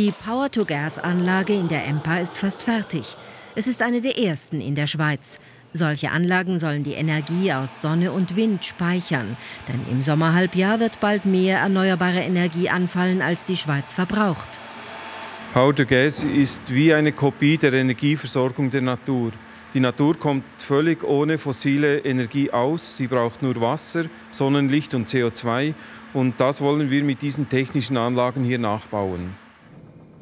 Die Power-to-Gas-Anlage in der EMPA ist fast fertig. Es ist eine der ersten in der Schweiz. Solche Anlagen sollen die Energie aus Sonne und Wind speichern, denn im Sommerhalbjahr wird bald mehr erneuerbare Energie anfallen, als die Schweiz verbraucht. Power to Gas ist wie eine Kopie der Energieversorgung der Natur. Die Natur kommt völlig ohne fossile Energie aus. Sie braucht nur Wasser, Sonnenlicht und CO2. Und das wollen wir mit diesen technischen Anlagen hier nachbauen.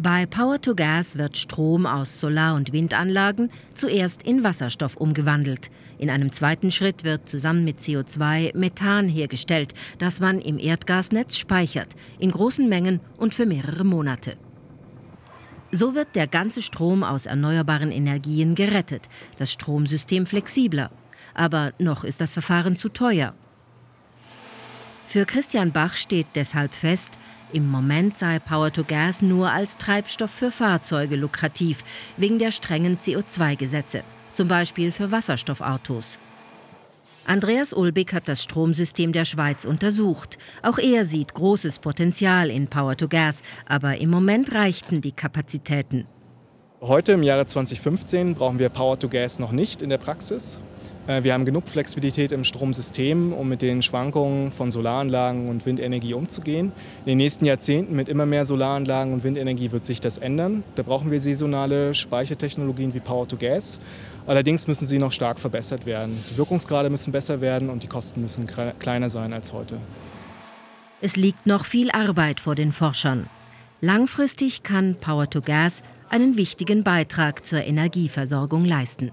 Bei Power to Gas wird Strom aus Solar- und Windanlagen zuerst in Wasserstoff umgewandelt. In einem zweiten Schritt wird zusammen mit CO2 Methan hergestellt, das man im Erdgasnetz speichert, in großen Mengen und für mehrere Monate. So wird der ganze Strom aus erneuerbaren Energien gerettet, das Stromsystem flexibler. Aber noch ist das Verfahren zu teuer. Für Christian Bach steht deshalb fest, im Moment sei Power to Gas nur als Treibstoff für Fahrzeuge lukrativ, wegen der strengen CO2-Gesetze, zum Beispiel für Wasserstoffautos. Andreas Ulbig hat das Stromsystem der Schweiz untersucht. Auch er sieht großes Potenzial in Power to Gas, aber im Moment reichten die Kapazitäten. Heute im Jahre 2015 brauchen wir Power to Gas noch nicht in der Praxis. Äh, wir haben genug Flexibilität im Stromsystem, um mit den Schwankungen von Solaranlagen und Windenergie umzugehen. In den nächsten Jahrzehnten mit immer mehr Solaranlagen und Windenergie wird sich das ändern. Da brauchen wir saisonale Speichertechnologien wie Power to Gas. Allerdings müssen sie noch stark verbessert werden. Die Wirkungsgrade müssen besser werden und die Kosten müssen kleiner sein als heute. Es liegt noch viel Arbeit vor den Forschern. Langfristig kann Power to Gas einen wichtigen Beitrag zur Energieversorgung leisten.